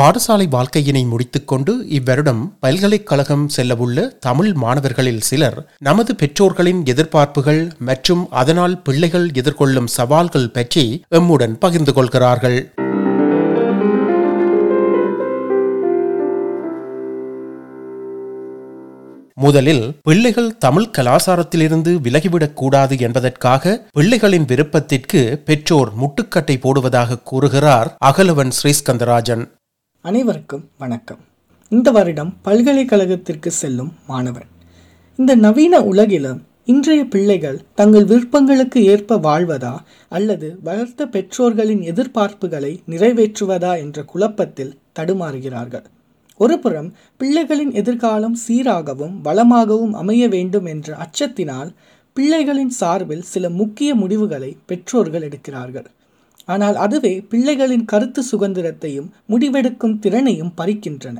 பாடசாலை வாழ்க்கையினை முடித்துக்கொண்டு இவ்வருடம் பல்கலைக்கழகம் செல்லவுள்ள தமிழ் மாணவர்களில் சிலர் நமது பெற்றோர்களின் எதிர்பார்ப்புகள் மற்றும் அதனால் பிள்ளைகள் எதிர்கொள்ளும் சவால்கள் பற்றி எம்முடன் பகிர்ந்து கொள்கிறார்கள். முதலில் பிள்ளைகள் தமிழ் கலாசாரத்திலிருந்து விலகிவிடக் கூடாது என்பதற்காக பிள்ளைகளின் விருப்பத்திற்கு பெற்றோர் முட்டுக்கட்டை போடுவதாக கூறுகிறார் அகலவன் ஸ்ரீஸ்கந்தராஜன். அனைவருக்கும் வணக்கம். இந்த வருடம் பல்கலைக்கழகத்திற்கு செல்லும் மாணவன் இந்த நவீன உலகிலும் இன்றைய பிள்ளைகள் தங்கள் விருப்பங்களுக்கு ஏற்ப வாழ்வதா அல்லது வளர்த்த பெற்றோர்களின் எதிர்பார்ப்புகளை நிறைவேற்றுவதா என்ற குழப்பத்தில் தடுமாறுகிறார்கள். ஒருபுறம் பிள்ளைகளின் எதிர்காலம் சீராகவும் வளமாகவும் அமைய வேண்டும் என்ற அச்சத்தினால் பிள்ளைகளின் சார்பில் சில முக்கிய முடிவுகளை பெற்றோர்கள் எடுக்கிறார்கள். ஆனால் அதுவே பிள்ளைகளின் கருத்து சுதந்திரத்தையும் முடிவெடுக்கும் திறனையும் பறிக்கின்றன.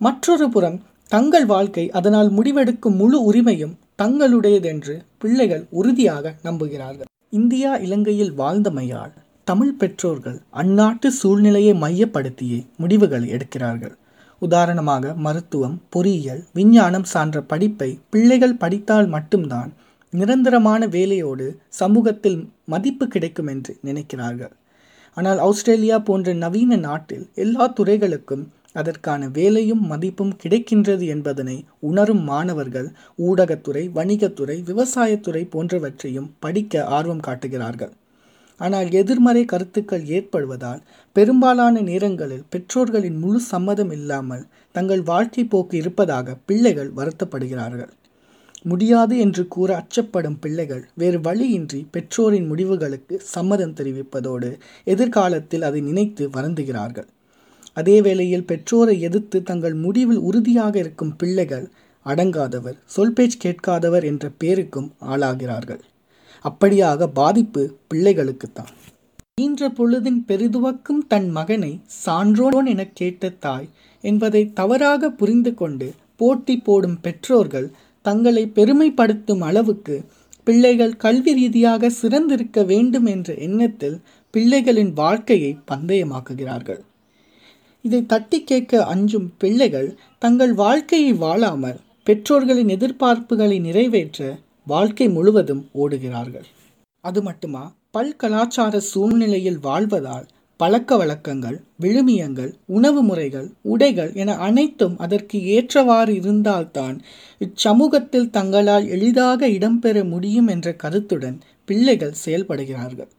மற்றொரு புறம் தங்கள் வாழ்க்கை அதனால் முடிவெடுக்கும் முழு உரிமையும் தங்களுடையதென்று பிள்ளைகள் உறுதியாக நம்புகிறார்கள். இந்தியா இலங்கையில் வாழ்ந்தமையால் தமிழ் பெற்றோர்கள் அந்நாட்டு சூழ்நிலையை மையப்படுத்தியே முடிவுகளை எடுக்கிறார்கள். உதாரணமாக மருத்துவம் பொறியியல் விஞ்ஞானம் சான்ற படிப்பை பிள்ளைகள் படித்தால் மட்டும்தான் நிரந்தரமான வேலையோடு சமூகத்தில் மதிப்பு கிடைக்கும் என்று நினைக்கிறார்கள். ஆனால் ஆஸ்திரேலியா போன்ற நவீன நாட்டில் எல்லா துறைகளுக்கும் அதற்கான வேலையும் மதிப்பும் கிடைக்கின்றது என்பதனை உணரும் மாணவர்கள் ஊடகத்துறை வணிகத்துறை விவசாயத்துறை போன்றவற்றையும் படிக்க ஆர்வம் காட்டுகிறார்கள். ஆனால் எதிர்மறை கருத்துக்கள் ஏற்படுவதால் பெரும்பாலான நேரங்களில் பெற்றோர்களின் முழு சம்மதம் இல்லாமல் தங்கள் வாழ்க்கை போக்கு இருப்பதாக பிள்ளைகள் வருத்தப்படுகிறார்கள். முடியாது என்று கூற அச்சப்படும் பிள்ளைகள் வேறு வழியின்றி பெற்றோரின் முடிவுகளுக்கு சம்மதம் தெரிவிப்பதோடு எதிர்காலத்தில் அதை நினைத்து வருந்துகிறார்கள். அதே வேளையில் பெற்றோரை எதிர்த்து தங்கள் முடிவில் உறுதியாக இருக்கும் பிள்ளைகள் அடங்காதவர் சொல்பேச் கேட்காதவர் என்ற பேருக்கும் ஆளாகிறார்கள். அப்படியாக பாதிப்பு பிள்ளைகளுக்குத்தான். ஈன்ற பொழுதின் பெரிதுவக்கும் தன் மகனை சான்றோன் எனக் கேட்ட தாய் என்பதை தவறாக புரிந்து கொண்டு போட்டி போடும் பெற்றோர்கள் தங்களை பெருமைப்படுத்தும் அளவுக்கு பிள்ளைகள் கல்வி ரீதியாக சிறந்திருக்க வேண்டும் என்ற எண்ணத்தில் பிள்ளைகளின் வாழ்க்கையை பந்தயமாக்குகிறார்கள். இதை தட்டி கேட்க அஞ்சும் பிள்ளைகள் தங்கள் வாழ்க்கையை வாழாமல் பெற்றோர்களின் எதிர்பார்ப்புகளை நிறைவேற்ற வாழ்க்கை முழுவதும் ஓடுகிறார்கள். அது மட்டுமா பல் கலாச்சார சூழ்நிலையில் வாழ்வதால் பழக்க வழக்கங்கள் விழுமியங்கள் உணவு முறைகள் உடைகள் என அனைத்தும் அதற்கு ஏற்றவாறு இருந்தால்தான் இச்சமூகத்தில் தங்களால் எளிதாக இடம்பெற முடியும் என்ற கருத்துடன் பிள்ளைகள் செயல்படுகிறார்கள்.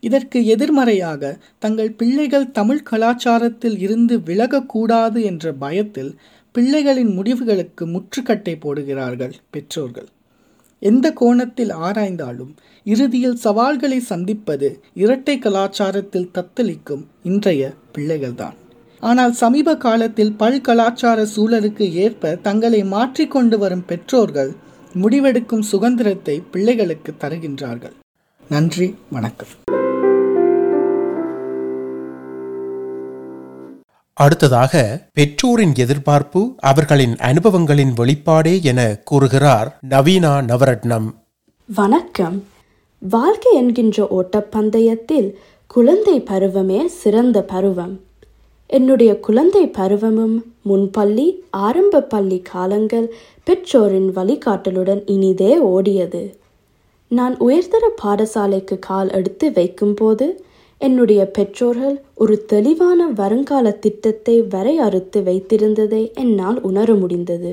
இதற்கு எதிர்மறையாக தங்கள் பிள்ளைகள் தமிழ் கலாச்சாரத்தில் இருந்து விலகக்கூடாது என்ற பயத்தில் பிள்ளைகளின் முடிவுகளுக்கு முற்றுக்கட்டை போடுகிறார்கள் பெற்றோர்கள். எந்த கோணத்தில் ஆராய்ந்தாலும் இறுதியில் சவால்களை சந்திப்பது இரட்டை கலாச்சாரத்தில் தத்தளிக்கும் இன்றைய பிள்ளைகள்தான். ஆனால் சமீப காலத்தில் பல் கலாச்சார சூழலுக்கு ஏற்ப தங்களை மாற்றிக்கொண்டு வரும் பெற்றோர்கள் முடிவெடுக்கும் சுதந்திரத்தை பிள்ளைகளுக்கு தருகின்றார்கள். நன்றி வணக்கம். அடுத்ததாக பெற்றோரின் எதிர்பார்ப்பு அவர்களின் அனுபவங்களின் வெளிப்பாடே என கூறுகிறார் நவீனா நவரட்னம் வணக்கம். வாழ்க்கை என்கின்ற ஓட்டப்பந்தயத்தில் குழந்தை பருவமே சிறந்த பருவம். என்னுடைய குழந்தை பருவமும் முன்பள்ளி ஆரம்ப பள்ளி காலங்கள் பெற்றோரின் வழிகாட்டலுடன் இனிதே ஓடியது. நான் உயர்தர பாடசாலைக்கு கால் எடுத்து வைக்கும்போது என்னுடைய பெற்றோர்கள் ஒரு தெளிவான வருங்கால திட்டத்தை வரையறுத்து வைத்திருந்ததை என்னால் உணர முடிந்தது.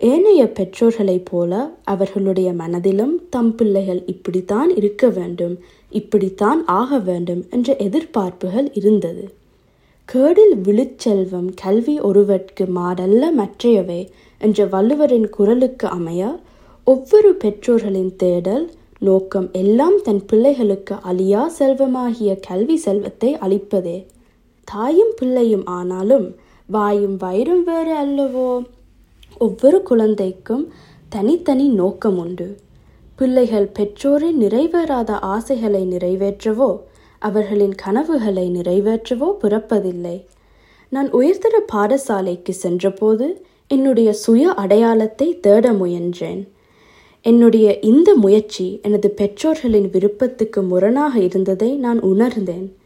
ஏனைய பெற்றோர்களைப் போல அவர்களுடைய மனதிலும் தம் பிள்ளைகள் இப்படித்தான் இருக்க வேண்டும் இப்படித்தான் ஆக வேண்டும் என்ற எதிர்பார்ப்புகள் இருந்தது. கேடில் விழுச்செல்வம் கல்வி ஒருவர்க்கு மாடல்ல மற்றையவை என்ற வள்ளுவரின் குரலுக்கு அமைய ஒவ்வொரு பெற்றோர்களின் தேடல் நோக்கம் எல்லாம் தன் பிள்ளைகளுக்கு அழியா செல்வமாகிய கல்வி செல்வத்தை அளிப்பதே. தாயும் பிள்ளையும் ஆனாலும் வாயும் வயிறும் வேறு அல்லவோ? ஒவ்வொரு குழந்தைக்கும் தனித்தனி நோக்கம் உண்டு. பிள்ளைகள் பெற்றோரின் நிறைவேறாத ஆசைகளை நிறைவேற்றவோ அவர்களின் கனவுகளை நிறைவேற்றவோ பிறப்பதில்லை. நான் உயர்தர பாடசாலைக்கு சென்றபோது என்னுடைய சுய அடையாளத்தை தேட முயன்றேன். என்னுடைய இந்த முயற்சி எனது பெற்றோர்களின் விருப்பத்துக்கு முரணாக இருந்ததை நான் உணர்ந்தேன்.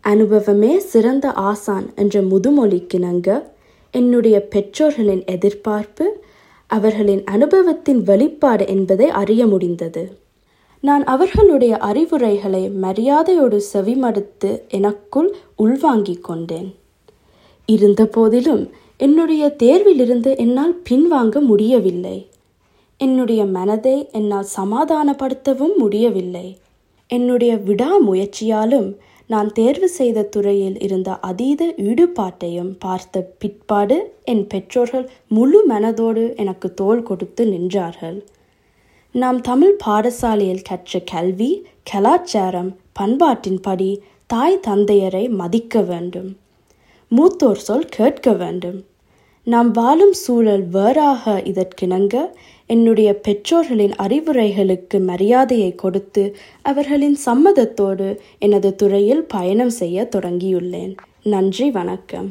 அனுபவமே சிறந்த ஆசான் என்ற முதுமொழிக்கிணங்க என்னுடைய பெற்றோர்களின் எதிர்பார்ப்பு அவர்களின் அனுபவத்தின் வெளிப்பாடு என்பதை அறிய முடிந்தது. நான் அவர்களுடைய அறிவுரைகளை மரியாதையோடு செவிமடுத்து எனக்குள் உள்வாங்கிக் கொண்டேன். இருந்தபோதிலும் என்னுடைய தேர்விலிருந்து என்னால் பின்வாங்க முடியவில்லை. என்னுடைய மனதை என்னால் சமாதானப்படுத்தவும் முடியவில்லை. என்னுடைய விடாமுயற்சியாலும் நான் தேர்வு செய்த துறையில் இருந்த அதீத ஈடுபாட்டையும் பார்த்த பிற்பாடு என் பெற்றோர்கள் முழு மனதோடு எனக்கு தோல் கொடுத்து நின்றார்கள். நாம் தமிழ் பாடசாலையில் கற்ற கல்வி கலாச்சாரம் பண்பாட்டின்படி தாய் தந்தையரை மதிக்க வேண்டும். மூத்தோர் சொல் கேட்க வேண்டும். நாம் வாழும் சூழல் வேறாக இதற்கிணங்க என்னுடைய பெற்றோர்களின் அறிவுரைகளுக்கு மரியாதையை கொடுத்து அவர்களின் சம்மதத்தோடு எனது துறையில் பயணம் செய்ய தொடங்கியுள்ளேன். நன்றி வணக்கம்.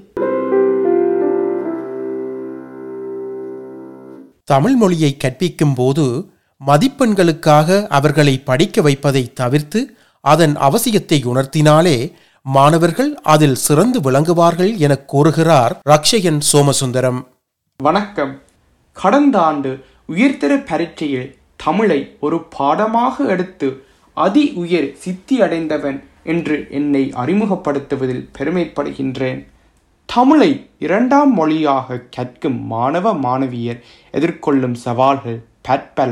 தமிழ் மொழியை கற்பிக்கும் போது மதிப்பெண்களுக்காக அவர்களை படிக்க வைப்பதை தவிர்த்து அதன் அவசியத்தை உணர்த்தினாலே மாணவர்கள் அதில் சிறந்து விளங்குவார்கள் என கூறுகிறார் ரக்ஷயன் சோமசுந்தரம். வணக்கம். கடந்த ஆண்டு உயர்தர பரீட்சையில் தமிழை ஒரு பாடமாக எடுத்து அதி உயர் சித்தி அடைந்தவன் என்று என்னை அறிமுகப்படுத்துவதில் பெருமைப்படுகின்றேன். தமிழை இரண்டாம் மொழியாக கற்கும் மாணவ மாணவியர் எதிர்கொள்ளும் சவால்கள் பற்பல.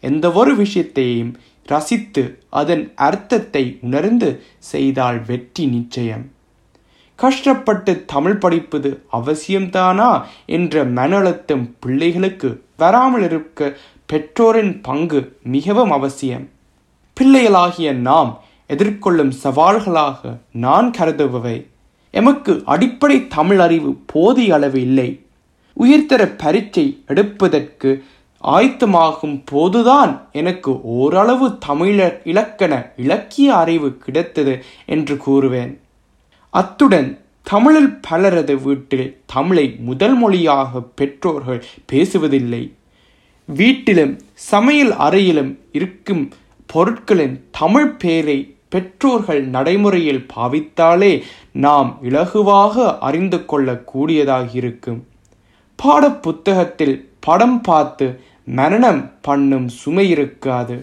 எந்த ஒரு விஷயத்தையும் ரசித்து அதன் அர்த்தத்தை உணர்ந்து செய்தால் வெற்றி நிச்சயம். கஷ்டப்பட்டு தமிழ் படிப்பது அவசியம்தானா என்ற மன அழுத்தம் பிள்ளைகளுக்கு வராமல் இருக்க பெற்றோரின் பங்கு மிகவும் அவசியம். பிள்ளைகளாகிய நாம் எதிர்கொள்ளும் சவால்களாக நான் கருதுபவை. எமக்கு அடிப்படை தமிழ் அறிவு போதிய அளவு இல்லை. உயிர்தர பரீட்சை எடுப்பதற்கு ஆயத்தமாகும் போதுதான் எனக்கு ஓரளவு தமிழர் இலக்கண இலக்கிய அறிவு கிடைத்தது என்று கூறுவேன். அத்துடன் தமிழில் பலரது வீட்டில் தமிழை முதல் மொழியாக பெற்றோர்கள் பேசுவதில்லை. வீட்டிலும் சமையல் அறையிலும் இருக்கும் பொருட்களின் தமிழ் பெயரை பெற்றோர்கள் நடைமுறையில் பாவித்தாலே நாம் இலகுவாக அறிந்து கொள்ளக்கூடியதாக இருக்கும் பாட புத்தகத்தில் படம் பார்த்து மரணம் பண்ணும் சுமை இருக்காது.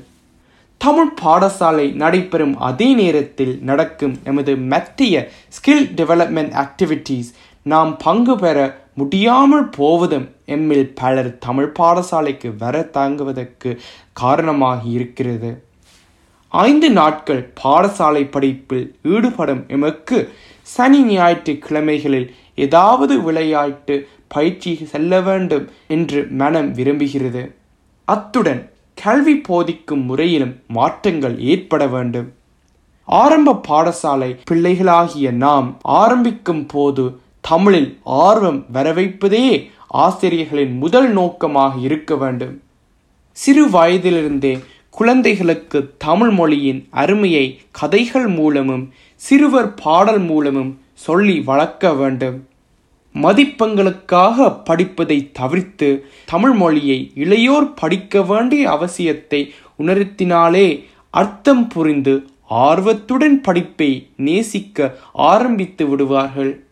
தமிழ் பாடசாலை நடைபெறும் அதே நேரத்தில் நடக்கும் எமது மத்திய ஸ்கில் டெவலப்மெண்ட் ஆக்டிவிட்டீஸ் நாம் பங்கு பெற முடியாமல் போவதும் எம்மில் பலர் தமிழ் பாடசாலைக்கு வர தாங்குவதற்கு காரணமாகி இருக்கிறது. ஐந்து நாட்கள் பாடசாலை படிப்பில் ஈடுபடும் எமக்கு சனி ஞாயிற்றுக்கிழமைகளில் ஏதாவது விளையாட்டு பயிற்சி செல்ல வேண்டும் என்று மனம் விரும்புகிறது. அத்துடன் கல்வி போதிக்கும் முறையிலும் மாற்றங்கள் ஏற்பட வேண்டும். ஆரம்ப பாடசாலை பிள்ளைகளாகிய நாம் ஆரம்பிக்கும் போது தமிழில் ஆர்வம் வரவைப்பதே ஆசிரியர்களின் முதல் நோக்கமாக இருக்க வேண்டும். சிறு வயதிலிருந்தே குழந்தைகளுக்கு தமிழ் மொழியின் அருமையை கதைகள் மூலமும் சிறுவர் பாடல் மூலமும் சொல்லி வளர்க்க வேண்டும். மதிப்பங்களுக்காக படிப்பதை தவிர்த்து தமிழ் மொழியை இளையோர் படிக்க வேண்டிய அவசியத்தை உணர்த்தினாலே அர்த்தம் புரிந்து ஆர்வத்துடன் படிப்பை நேசிக்க ஆரம்பித்து விடுவார்கள்.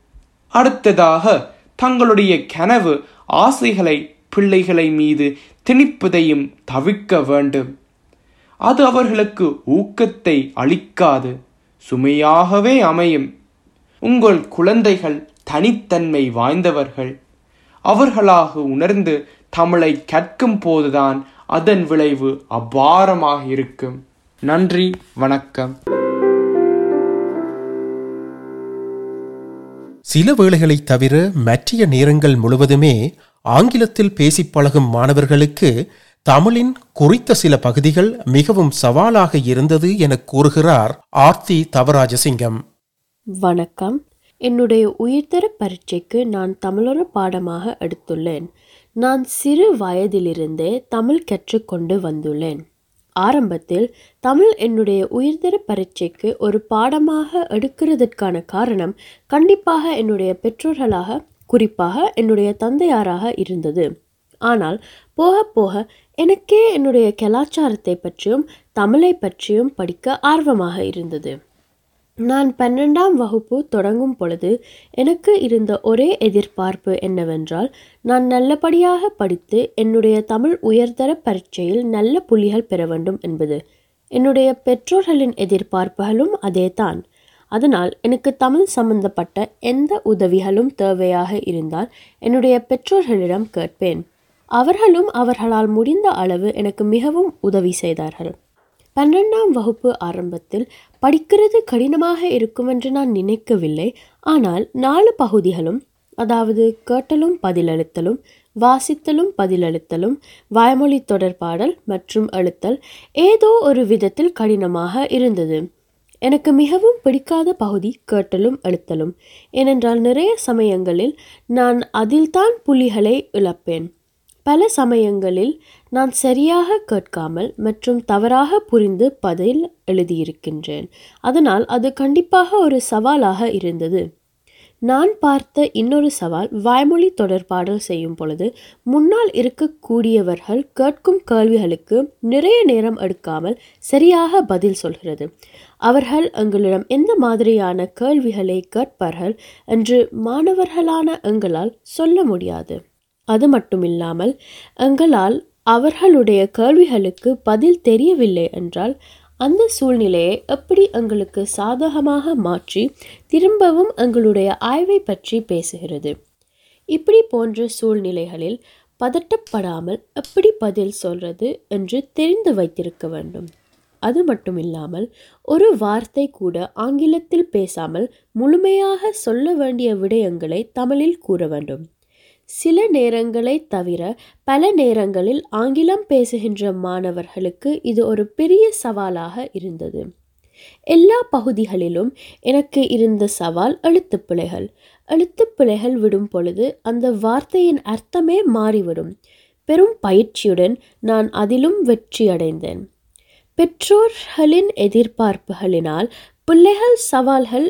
அடுத்ததாக தங்களுடைய கனவு ஆசைகளை பிள்ளைகளை மீது திணிப்பதையும் தவிர்க்க வேண்டும். அது அவர்களுக்கு ஊக்கத்தை அளிக்காது சுமையாகவே அமையும். உங்கள் குழந்தைகள் தனித்தன்மை வாய்ந்தவர்கள். அவர்களாக உணர்ந்து தமிழை கற்கும் போதுதான் அதன் விளைவு அபாரமாக இருக்கும். நன்றி வணக்கம். சில வேளைகளைத் தவிர மற்றைய நேரங்கள் முழுவதுமே ஆங்கிலத்தில் பேசிப் பழகும் மாணவர்களுக்கு தமிழின் குறித்த சில பகுதிகள் மிகவும் சவாலாக இருந்தது என கூறுகிறார் ஆர்த்தி தவராஜசிங்கம். வணக்கம். என்னுடைய உயர்தர பரீட்சைக்கு நான் தமிழொரு பாடமாக எடுத்துள்ளேன். நான் சிறு வயதிலிருந்தே தமிழ் கற்றுக்கொண்டு வந்துள்ளேன். ஆரம்பத்தில் தமிழ் என்னுடைய உயர்தர பரீட்சைக்கு ஒரு பாடமாக எடுக்கிறதற்கான காரணம் கண்டிப்பாக என்னுடைய பெற்றோர்களாக குறிப்பாக என்னுடைய தந்தையாராக இருந்தது. ஆனால் போக போக எனக்கே என்னுடைய கலாச்சாரத்தை பற்றியும் தமிழை பற்றியும் படிக்க ஆர்வமாக இருந்தது. நான் பன்னெண்டாம் வகுப்பு தொடங்கும் பொழுது எனக்கு இருந்த ஒரே எதிர்பார்ப்பு என்னவென்றால் நான் நல்லபடியாக படித்து என்னுடைய தமிழ் உயர்தர பரீட்சையில் நல்ல புள்ளிகள் பெற வேண்டும் என்பது. என்னுடைய பெற்றோர்களின் எதிர்பார்ப்புகளும் அதே தான் அதனால் எனக்கு தமிழ் சம்பந்தப்பட்ட எந்த உதவிகளும் தேவையாக இருந்தால் என்னுடைய பெற்றோர்களிடம் கேட்பேன். அவர்களும் அவர்களால் முடிந்த அளவு எனக்கு மிகவும் உதவி செய்தார்கள். பன்னெண்டாம் வகுப்பு ஆரம்பத்தில் படிக்கிறது கடினமாக இருக்கும் என்று நான் நினைக்கவில்லை. ஆனால் நாலு பகுதிகளும் அதாவது கேட்டலும் பதிலளித்தலும் வாசித்தலும் பதிலளித்தலும் வாய்மொழி தொடர்பாடல் மற்றும் அழுத்தல் ஏதோ ஒரு விதத்தில் கடினமாக இருந்தது. எனக்கு மிகவும் பிடிக்காத பகுதி கேட்டலும் அழுத்தலும் ஏனென்றால் நிறைய சமயங்களில் நான் அதில்தான் புள்ளிகளை இழப்பேன். பல சமயங்களில் நான் சரியாக கேட்காமல் மற்றும் தவறாக புரிந்து பதில் எழுதியிருக்கின்றேன். அதனால் அது கண்டிப்பாக ஒரு சவாலாக இருந்தது. நான் பார்த்த இன்னொரு சவால் வாய்மொழி தொடர்பாடல் செய்யும் பொழுது முன்னால் இருக்கக்கூடியவர்கள் கேட்கும் கேள்விகளுக்கு நிறைய நேரம் எடுக்காமல் சரியாக பதில் சொல்கிறது. அவர்கள் எங்களிடம் எந்த மாதிரியான கேள்விகளை கேட்பார்கள்? என்று மாணவர்களான எங்களால் சொல்ல முடியாது. அது மட்டுமில்லாமல் எங்களால் அவர்களுடைய கேள்விகளுக்கு பதில் தெரியவில்லை என்றால் அந்த சூழ்நிலையை எப்படி எங்களுக்கு சாதகமாக மாற்றி திரும்பவும் எங்களுடைய ஆய்வை பற்றி பேசுகிறது? இப்படி போன்ற சூழ்நிலைகளில் பதட்டப்படாமல் எப்படி பதில் சொல்றது என்று தெரிந்து வைத்திருக்க வேண்டும். அது மட்டும் இல்லாமல் ஒரு வார்த்தை கூட ஆங்கிலத்தில் பேசாமல் முழுமையாக சொல்ல வேண்டிய விடயங்களை தமிழில் கூற வேண்டும். சில நேரங்களை தவிர பல நேரங்களில் ஆங்கிலம் பேசுகின்ற மாணவர்களுக்கு இது ஒரு பெரிய சவாலாக இருந்தது. எல்லா பகுதிகளிலும் எனக்கு இருந்த சவால் எழுத்துப்பிழைகள் எழுத்துப்பிழைகள் விடும் பொழுது அந்த வார்த்தையின் அர்த்தமே மாறிவிடும். பெரும் பயிற்சியுடன் நான் அதிலும் வெற்றி அடைந்தேன். பெற்றோர்களின் எதிர்பார்ப்புகளினால் பிள்ளைகள் சவால்கள்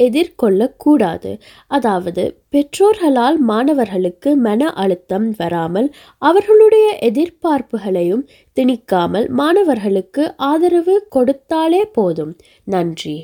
எதிர்கொள்ளக்கூடாது. அதாவது பெற்றோர்களால் மாணவர்களுக்கு மன அழுத்தம் வராமல் அவர்களுடைய எதிர்பார்ப்புகளையும் திணிக்காமல் மாணவர்களுக்கு ஆதரவு கொடுத்தாலே போதும். நன்றி.